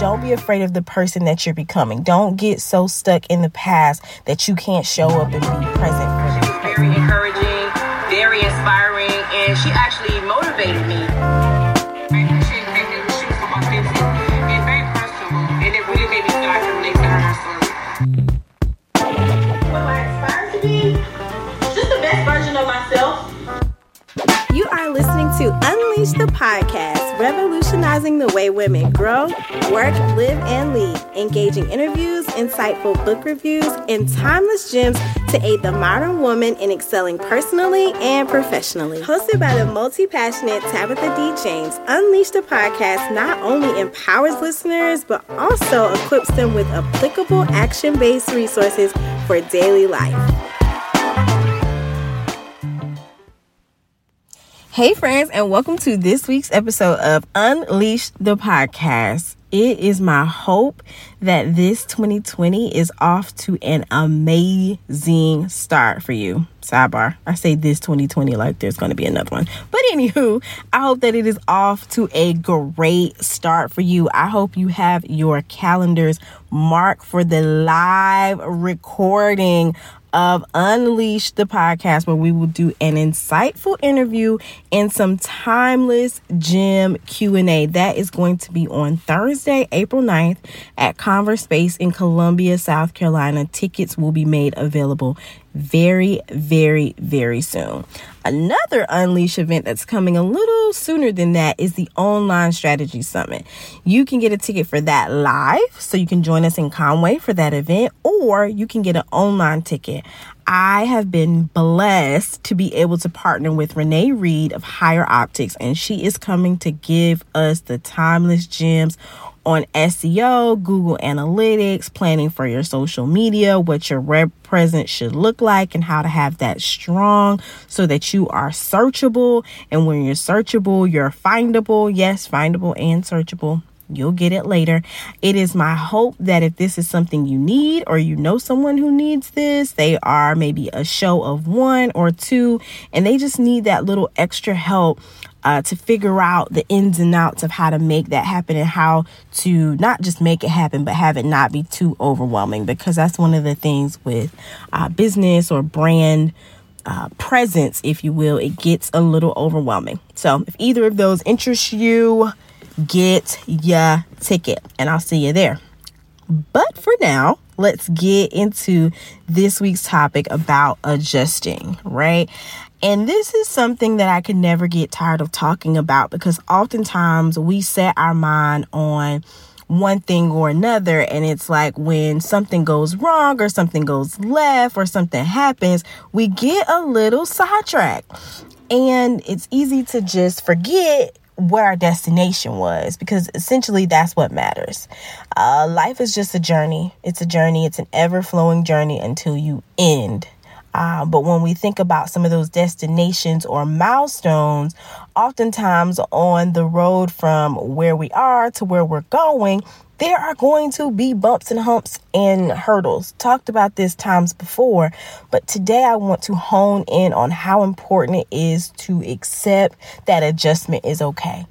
Don't be afraid of the person that you're becoming. Don't get so stuck in the past that you can't show up and be present She was very encouraging, very inspiring, and she actually motivated me. I appreciate the fact that she was so authentic and very personable, and it really made me feel like I relate to her story. What I aspire to be? Just the best version of myself. Are listening to Unleash the Podcast, revolutionizing the way women grow, work, live, and lead. Engaging interviews, insightful book reviews, and timeless gems to aid the modern woman in excelling personally and professionally. Hosted by the multi passionate Tabitha D. James, Unleash the Podcast not only empowers listeners, but also equips them with applicable action based resources for daily life. Hey, friends, and welcome to this week's episode of Unleash the Podcast. It is my hope that this 2020 is off to an amazing start for you. Sidebar, I say this 2020 like there's going to be another one. But anywho, I hope that it is off to a great start for you. I hope you have your calendars marked for the live recording of Unleash the podcast where we will do an insightful interview and some timeless gem Q&A. That is going to be on Thursday, April 9th at Converse Space in Columbia, South Carolina. Tickets will be made available very, very, very soon. Another Unleash event that's coming a little sooner than that is the Online Strategy Summit. You can get a ticket for that live, so you can join us in Conway for that event, or you can get an online ticket. I have been blessed to be able to partner with Renee Reed of Higher Optics, and she is coming to give us the timeless gems on SEO, Google Analytics, planning for your social media, what your web presence should look like, and how to have that strong so that you are searchable. And when you're searchable, you're findable. Yes, findable and searchable. You'll get it later. It is my hope that if this is something you need or you know someone who needs this, they are maybe a show of one or two, and they just need that little extra help uh, to figure out the ins and outs of how to make that happen and how to not just make it happen, but have it not be too overwhelming. Because that's one of the things with uh, business or brand uh, presence, if you will, it gets a little overwhelming. So if either of those interests you, get your ticket and I'll see you there. But for now, let's get into this week's topic about adjusting, right? And this is something that I can never get tired of talking about because oftentimes we set our mind on one thing or another. And it's like when something goes wrong or something goes left or something happens, we get a little sidetracked. And it's easy to just forget what our destination was because essentially that's what matters. Uh, life is just a journey. It's a journey, it's an ever flowing journey until you end. Uh, but when we think about some of those destinations or milestones, oftentimes on the road from where we are to where we're going, there are going to be bumps and humps and hurdles. Talked about this times before, but today I want to hone in on how important it is to accept that adjustment is okay.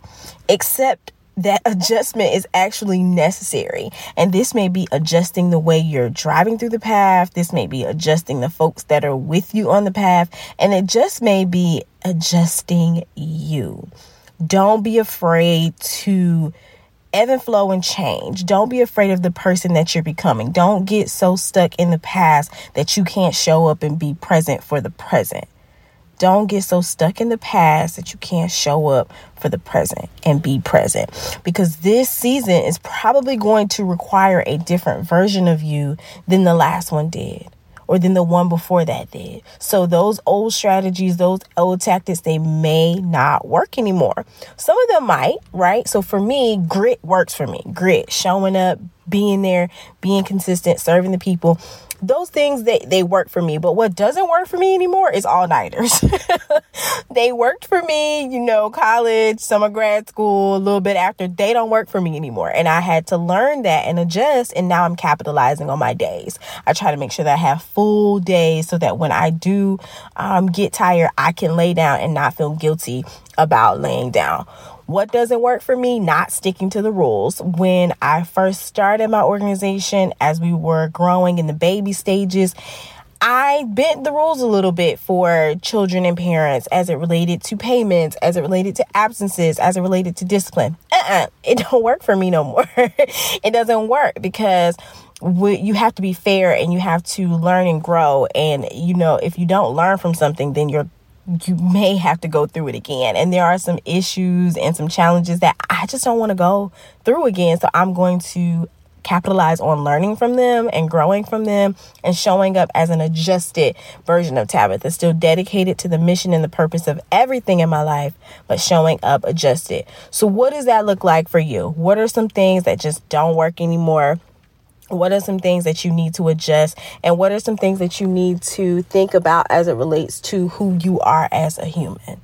Accept that adjustment is actually necessary. And this may be adjusting the way you're driving through the path. This may be adjusting the folks that are with you on the path. And it just may be adjusting you. Don't be afraid to ebb and flow and change. Don't be afraid of the person that you're becoming. Don't get so stuck in the past that you can't show up and be present for the present. Don't get so stuck in the past that you can't show up for the present and be present because this season is probably going to require a different version of you than the last one did or than the one before that did. So those old strategies, those old tactics, they may not work anymore. Some of them might, right? So for me, grit works for me. Grit, showing up, being there, being consistent, serving the people those things they, they work for me. But what doesn't work for me anymore is all nighters. they worked for me, you know, college, summer grad school, a little bit after. They don't work for me anymore. And I had to learn that and adjust. And now I'm capitalizing on my days. I try to make sure that I have full days so that when I do um, get tired, I can lay down and not feel guilty about laying down. What doesn't work for me? Not sticking to the rules. When I first started my organization, as we were growing in the baby stages, I bent the rules a little bit for children and parents as it related to payments, as it related to absences, as it related to discipline. Uh-uh, it don't work for me no more. it doesn't work because you have to be fair and you have to learn and grow. And you know, if you don't learn from something, then you're you may have to go through it again. And there are some issues and some challenges that I just don't want to go through again. So I'm going to capitalize on learning from them and growing from them and showing up as an adjusted version of Tabitha, still dedicated to the mission and the purpose of everything in my life, but showing up adjusted. So, what does that look like for you? What are some things that just don't work anymore? What are some things that you need to adjust? And what are some things that you need to think about as it relates to who you are as a human?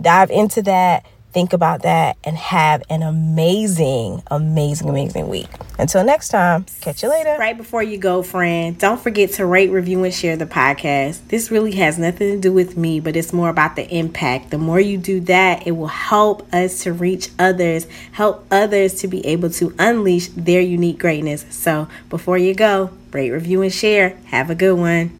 Dive into that think about that and have an amazing, amazing, amazing week. Until next time, catch you later. Right before you go, friend, don't forget to rate, review, and share the podcast. This really has nothing to do with me, but it's more about the impact. The more you do that, it will help us to reach others, help others to be able to unleash their unique greatness. So before you go, rate, review, and share. Have a good one.